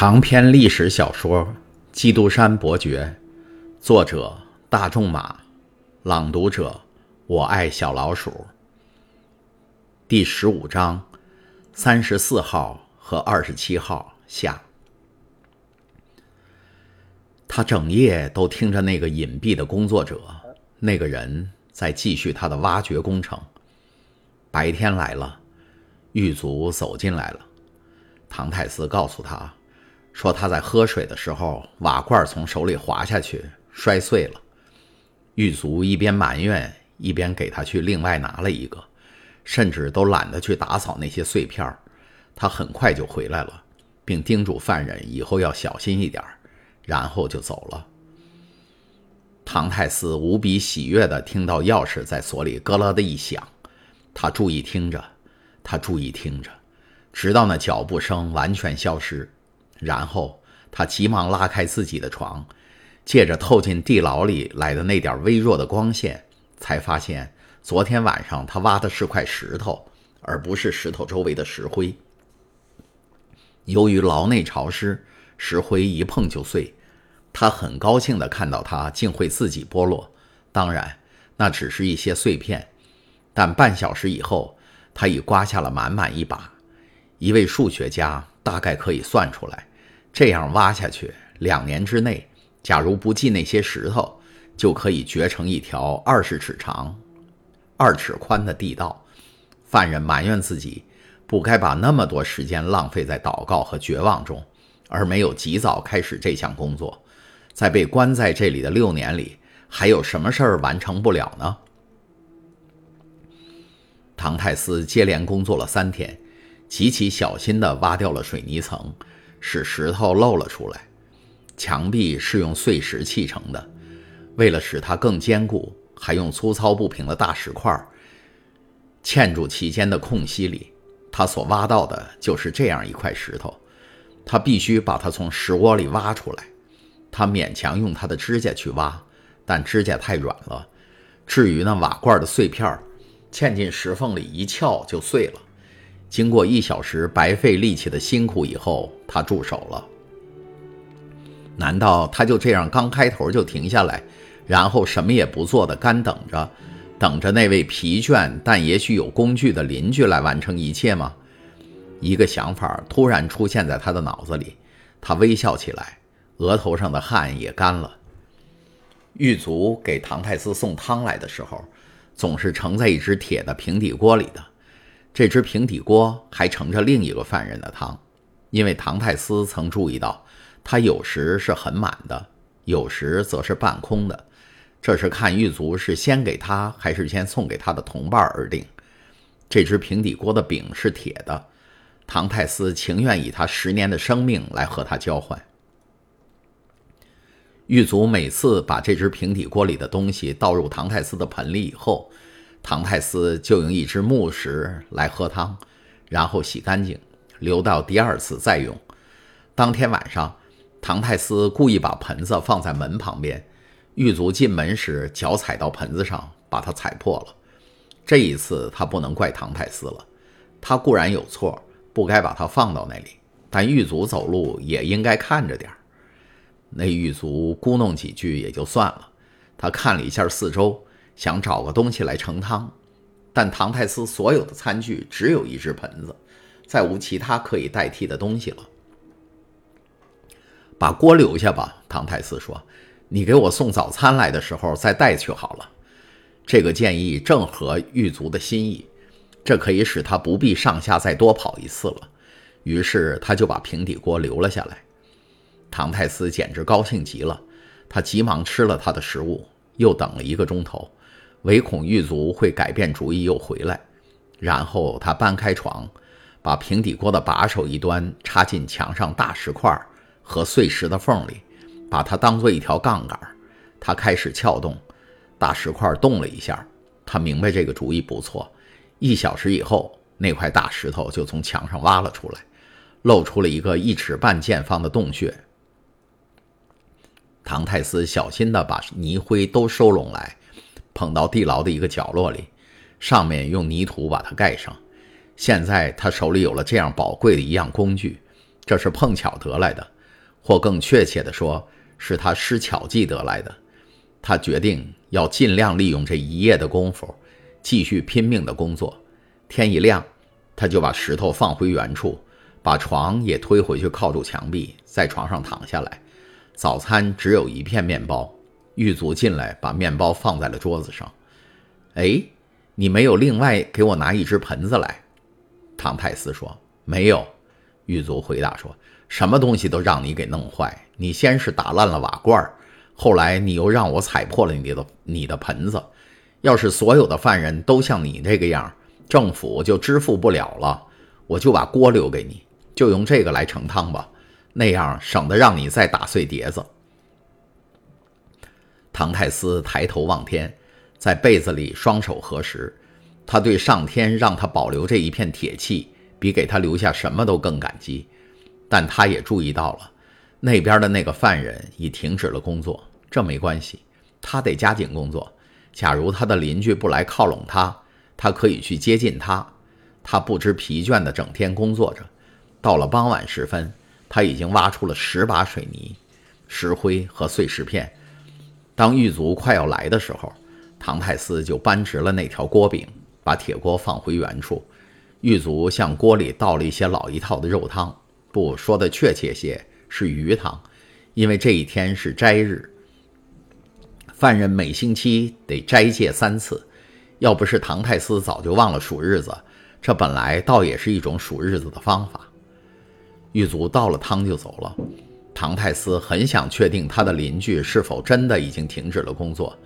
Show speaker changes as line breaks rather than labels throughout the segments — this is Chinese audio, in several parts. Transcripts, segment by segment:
长篇历史小说《基督山伯爵》，作者大仲马，朗读者我爱小老鼠。第十五章，三十四号和二十七号下。他整夜都听着那个隐蔽的工作者，那个人在继续他的挖掘工程。白天来了，狱卒走进来了，唐泰斯告诉他。说他在喝水的时候，瓦罐从手里滑下去，摔碎了。狱卒一边埋怨，一边给他去另外拿了一个，甚至都懒得去打扫那些碎片他很快就回来了，并叮嘱犯人以后要小心一点然后就走了。唐太斯无比喜悦地听到钥匙在锁里咯咯的一响，他注意听着，他注意听着，直到那脚步声完全消失。然后他急忙拉开自己的床，借着透进地牢里来的那点微弱的光线，才发现昨天晚上他挖的是块石头，而不是石头周围的石灰。由于牢内潮湿，石灰一碰就碎。他很高兴地看到它竟会自己剥落，当然那只是一些碎片。但半小时以后，他已刮下了满满一把。一位数学家大概可以算出来。这样挖下去，两年之内，假如不计那些石头，就可以掘成一条二十尺长、二尺宽的地道。犯人埋怨自己不该把那么多时间浪费在祷告和绝望中，而没有及早开始这项工作。在被关在这里的六年里，还有什么事儿完成不了呢？唐泰斯接连工作了三天，极其小心地挖掉了水泥层。使石头露了出来，墙壁是用碎石砌成的。为了使它更坚固，还用粗糙不平的大石块嵌住其间的空隙里。他所挖到的就是这样一块石头，他必须把它从石窝里挖出来。他勉强用他的指甲去挖，但指甲太软了。至于那瓦罐的碎片，嵌进石缝里一撬就碎了。经过一小时白费力气的辛苦以后，他住手了。难道他就这样刚开头就停下来，然后什么也不做的干等着，等着那位疲倦但也许有工具的邻居来完成一切吗？一个想法突然出现在他的脑子里，他微笑起来，额头上的汗也干了。狱卒给唐太斯送汤来的时候，总是盛在一只铁的平底锅里的。这只平底锅还盛着另一个犯人的汤，因为唐泰斯曾注意到，它有时是很满的，有时则是半空的。这是看狱卒是先给他还是先送给他的同伴而定。这只平底锅的柄是铁的，唐泰斯情愿以他十年的生命来和他交换。狱卒每次把这只平底锅里的东西倒入唐泰斯的盆里以后。唐泰斯就用一只木石来喝汤，然后洗干净，留到第二次再用。当天晚上，唐泰斯故意把盆子放在门旁边，狱卒进门时脚踩到盆子上，把它踩破了。这一次他不能怪唐泰斯了，他固然有错，不该把它放到那里，但狱卒走路也应该看着点儿。那狱卒咕哝几句也就算了，他看了一下四周。想找个东西来盛汤，但唐泰斯所有的餐具只有一只盆子，再无其他可以代替的东西了。把锅留下吧，唐泰斯说：“你给我送早餐来的时候再带去好了。”这个建议正合狱卒的心意，这可以使他不必上下再多跑一次了。于是他就把平底锅留了下来。唐泰斯简直高兴极了，他急忙吃了他的食物，又等了一个钟头。唯恐狱卒会改变主意又回来，然后他搬开床，把平底锅的把手一端插进墙上大石块和碎石的缝里，把它当做一条杠杆。他开始撬动，大石块动了一下。他明白这个主意不错。一小时以后，那块大石头就从墙上挖了出来，露出了一个一尺半见方的洞穴。唐泰斯小心地把泥灰都收拢来。捧到地牢的一个角落里，上面用泥土把它盖上。现在他手里有了这样宝贵的一样工具，这是碰巧得来的，或更确切地说，是他施巧计得来的。他决定要尽量利用这一夜的功夫，继续拼命的工作。天一亮，他就把石头放回原处，把床也推回去靠住墙壁，在床上躺下来。早餐只有一片面包。狱卒进来，把面包放在了桌子上。哎，你没有另外给我拿一只盆子来？唐泰斯说：“没有。”狱卒回答说：“什么东西都让你给弄坏。你先是打烂了瓦罐，后来你又让我踩破了你的你的盆子。要是所有的犯人都像你这个样，政府就支付不了了。我就把锅留给你，就用这个来盛汤吧，那样省得让你再打碎碟子。”唐泰斯抬头望天，在被子里双手合十。他对上天让他保留这一片铁器，比给他留下什么都更感激。但他也注意到了，那边的那个犯人已停止了工作。这没关系，他得加紧工作。假如他的邻居不来靠拢他，他可以去接近他。他不知疲倦地整天工作着。到了傍晚时分，他已经挖出了十把水泥、石灰和碎石片。当狱卒快要来的时候，唐泰斯就扳直了那条锅柄，把铁锅放回原处。狱卒向锅里倒了一些老一套的肉汤，不说的确切些是鱼汤，因为这一天是斋日，犯人每星期得斋戒三次。要不是唐泰斯早就忘了数日子，这本来倒也是一种数日子的方法。狱卒倒了汤就走了。唐泰斯很想确定他的邻居是否真的已经停止了工作。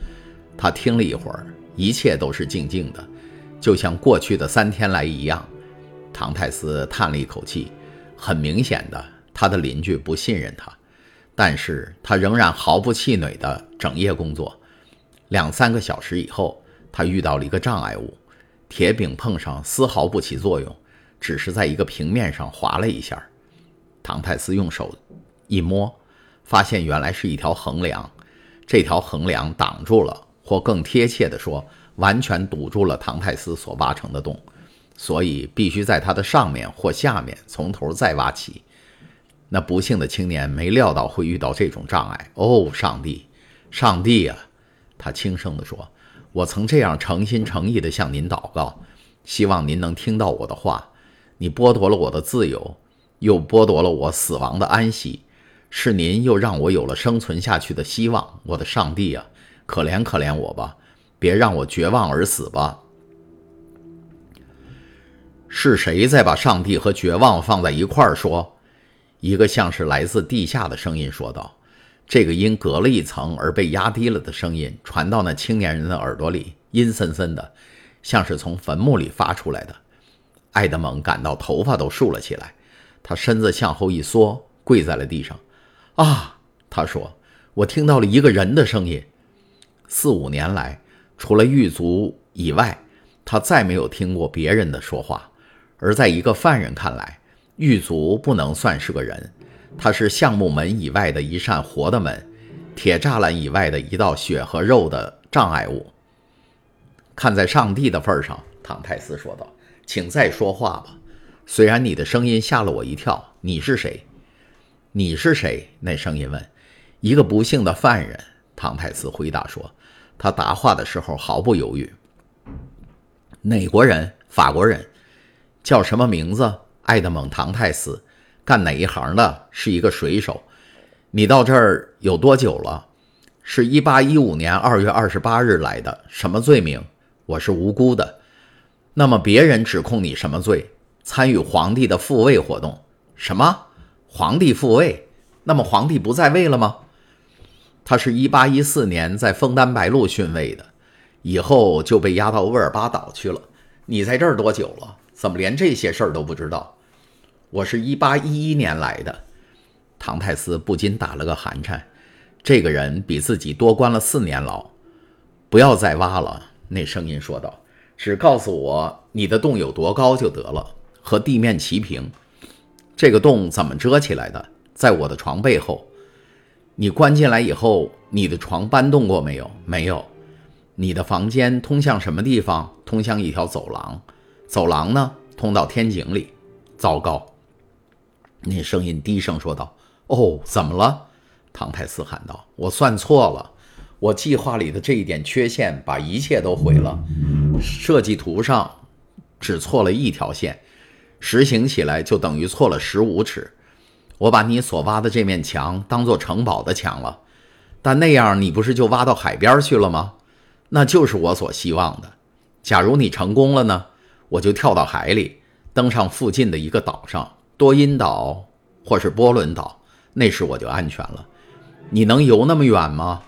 他听了一会儿，一切都是静静的，就像过去的三天来一样。唐泰斯叹了一口气，很明显的，他的邻居不信任他，但是他仍然毫不气馁地整夜工作。两三个小时以后，他遇到了一个障碍物，铁饼碰上丝毫不起作用，只是在一个平面上划了一下。唐泰斯用手。一摸，发现原来是一条横梁，这条横梁挡住了，或更贴切地说，完全堵住了唐泰斯所挖成的洞，所以必须在它的上面或下面从头再挖起。那不幸的青年没料到会遇到这种障碍。哦，上帝，上帝啊！他轻声地说：“我曾这样诚心诚意地向您祷告，希望您能听到我的话。你剥夺了我的自由，又剥夺了我死亡的安息。”是您又让我有了生存下去的希望，我的上帝啊，可怜可怜我吧，别让我绝望而死吧。是谁在把上帝和绝望放在一块儿说？一个像是来自地下的声音说道。这个因隔了一层而被压低了的声音传到那青年人的耳朵里，阴森森的，像是从坟墓里发出来的。艾德蒙感到头发都竖了起来，他身子向后一缩，跪在了地上。啊，他说：“我听到了一个人的声音。四五年来，除了狱卒以外，他再没有听过别人的说话。而在一个犯人看来，狱卒不能算是个人，他是橡木门以外的一扇活的门，铁栅栏以外的一道血和肉的障碍物。看在上帝的份上，唐泰斯说道，请再说话吧。虽然你的声音吓了我一跳，你是谁？”你是谁？那声音问。一个不幸的犯人。唐泰斯回答说。他答话的时候毫不犹豫。哪国人？法国人。叫什么名字？爱德蒙·唐泰斯。干哪一行的？是一个水手。你到这儿有多久了？是一八一五年二月二十八日来的。什么罪名？我是无辜的。那么别人指控你什么罪？参与皇帝的复位活动？什么？皇帝复位，那么皇帝不在位了吗？他是一八一四年在枫丹白露逊位的，以后就被押到厄尔巴岛去了。你在这儿多久了？怎么连这些事儿都不知道？我是一八一一年来的。唐泰斯不禁打了个寒颤。这个人比自己多关了四年牢。不要再挖了，那声音说道。只告诉我你的洞有多高就得了，和地面齐平。这个洞怎么遮起来的？在我的床背后。你关进来以后，你的床搬动过没有？没有。你的房间通向什么地方？通向一条走廊。走廊呢？通到天井里。糟糕。那声音低声说道：“哦，怎么了？”唐泰斯喊道：“我算错了，我计划里的这一点缺陷把一切都毁了。设计图上只错了一条线，实行起来就等于错了十五尺。我把你所挖的这面墙当做城堡的墙了，但那样你不是就挖到海边去了吗？那就是我所希望的。假如你成功了呢，我就跳到海里，登上附近的一个岛上，多因岛或是波伦岛，那时我就安全了。”你能游那么远吗？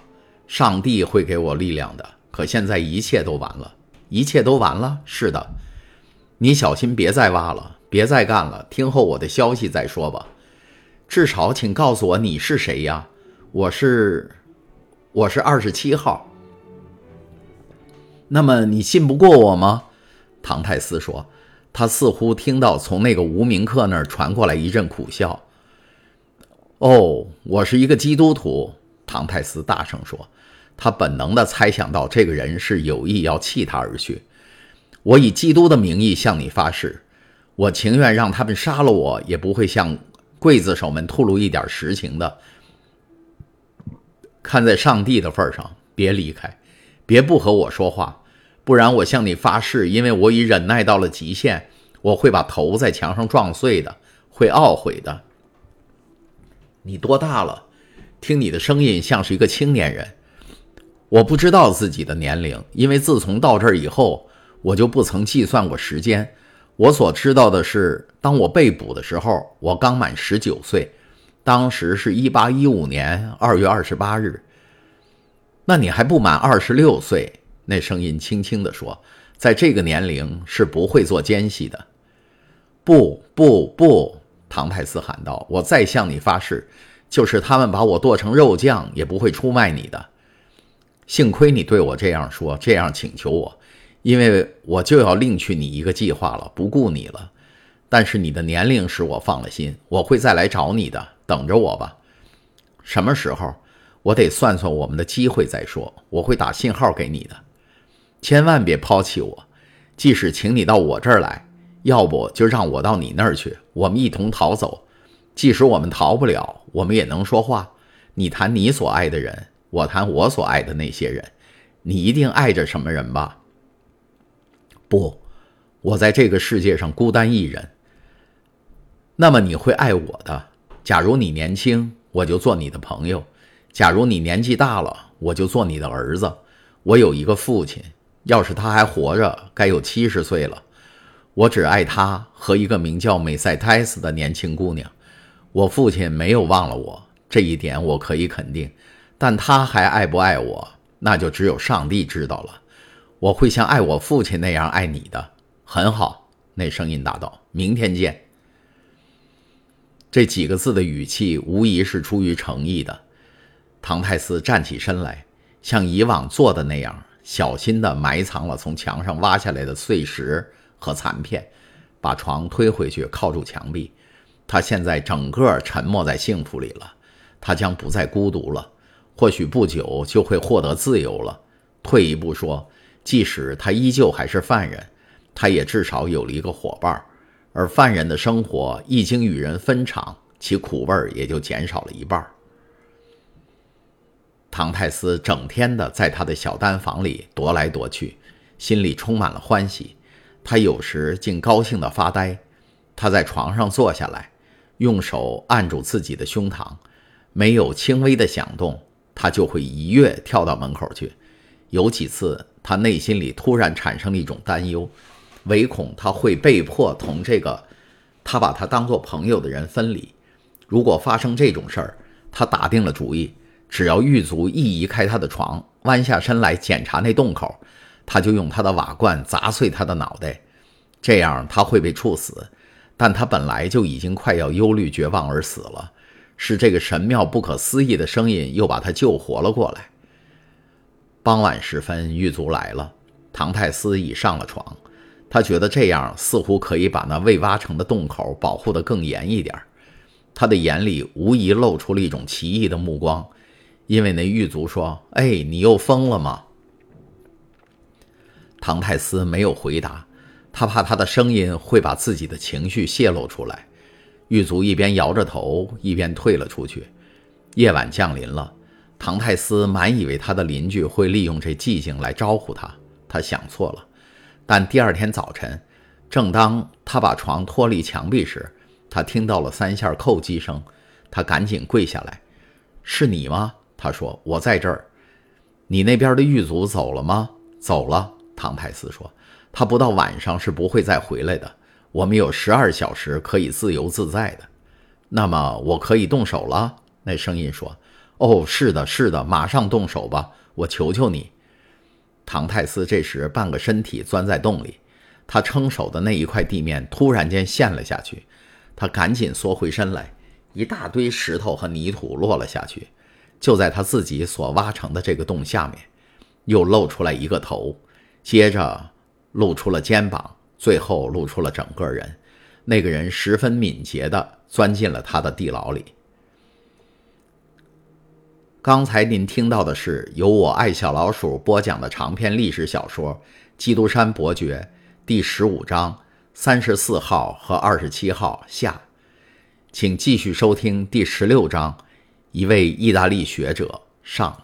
上帝会给我力量的。可现在一切都完了，一切都完了。是的，你小心别再挖了，别再干了。听候我的消息再说吧。至少，请告诉我你是谁呀？我是，我是二十七号。那么你信不过我吗？唐泰斯说。他似乎听到从那个无名客那儿传过来一阵苦笑。哦，我是一个基督徒。”唐泰斯大声说，他本能地猜想到这个人是有意要弃他而去。我以基督的名义向你发誓，我情愿让他们杀了我，也不会向刽子手们吐露一点实情的。看在上帝的份上，别离开，别不和我说话，不然我向你发誓，因为我已忍耐到了极限，我会把头在墙上撞碎的，会懊悔的。你多大了？听你的声音像是一个青年人。我不知道自己的年龄，因为自从到这儿以后，我就不曾计算过时间。我所知道的是，当我被捕的时候，我刚满十九岁，当时是一八一五年二月二十八日。那你还不满二十六岁？那声音轻轻地说：“在这个年龄是不会做奸细的。”不不不！唐泰斯喊道：“我再向你发誓，就是他们把我剁成肉酱，也不会出卖你的。幸亏你对我这样说，这样请求我，因为我就要另去你一个计划了，不顾你了。但是你的年龄使我放了心，我会再来找你的，等着我吧。什么时候？我得算算我们的机会再说。我会打信号给你的，千万别抛弃我，即使请你到我这儿来。”要不就让我到你那儿去，我们一同逃走。即使我们逃不了，我们也能说话。你谈你所爱的人，我谈我所爱的那些人。你一定爱着什么人吧？不，我在这个世界上孤单一人。那么你会爱我的。假如你年轻，我就做你的朋友；假如你年纪大了，我就做你的儿子。我有一个父亲，要是他还活着，该有七十岁了。我只爱他和一个名叫美塞泰斯的年轻姑娘。我父亲没有忘了我，这一点我可以肯定。但他还爱不爱我，那就只有上帝知道了。我会像爱我父亲那样爱你的。很好，那声音答道：“明天见。”这几个字的语气无疑是出于诚意的。唐泰斯站起身来，像以往做的那样，小心地埋藏了从墙上挖下来的碎石。和残片，把床推回去，靠住墙壁。他现在整个沉没在幸福里了，他将不再孤独了，或许不久就会获得自由了。退一步说，即使他依旧还是犯人，他也至少有了一个伙伴，而犯人的生活一经与人分尝，其苦味也就减少了一半。唐泰斯整天的在他的小单房里踱来踱去，心里充满了欢喜。他有时竟高兴的发呆。他在床上坐下来，用手按住自己的胸膛，没有轻微的响动，他就会一跃跳到门口去。有几次，他内心里突然产生了一种担忧，唯恐他会被迫同这个他把他当做朋友的人分离。如果发生这种事儿，他打定了主意，只要狱卒一移开他的床，弯下身来检查那洞口。他就用他的瓦罐砸碎他的脑袋，这样他会被处死。但他本来就已经快要忧虑绝望而死了，是这个神妙不可思议的声音又把他救活了过来。傍晚时分，狱卒来了，唐泰斯已上了床。他觉得这样似乎可以把那未挖成的洞口保护得更严一点。他的眼里无疑露出了一种奇异的目光，因为那狱卒说：“哎，你又疯了吗？”唐泰斯没有回答，他怕他的声音会把自己的情绪泄露出来。狱卒一边摇着头，一边退了出去。夜晚降临了，唐泰斯满以为他的邻居会利用这寂静来招呼他，他想错了。但第二天早晨，正当他把床脱离墙壁时，他听到了三下叩击声，他赶紧跪下来：“是你吗？”他说：“我在这儿。”你那边的狱卒走了吗？走了。唐泰斯说：“他不到晚上是不会再回来的。我们有十二小时可以自由自在的。那么我可以动手了。”那声音说：“哦，是的，是的，马上动手吧，我求求你。”唐泰斯这时半个身体钻在洞里，他撑手的那一块地面突然间陷了下去，他赶紧缩回身来，一大堆石头和泥土落了下去，就在他自己所挖成的这个洞下面，又露出来一个头，接着露出了肩膀，最后露出了整个人。那个人十分敏捷地钻进了他的地牢里。刚才您听到的是由我爱小老鼠播讲的长篇历史小说《基督山伯爵》第十五章三十四号和二十七号下，请继续收听第十六章一位意大利学者上。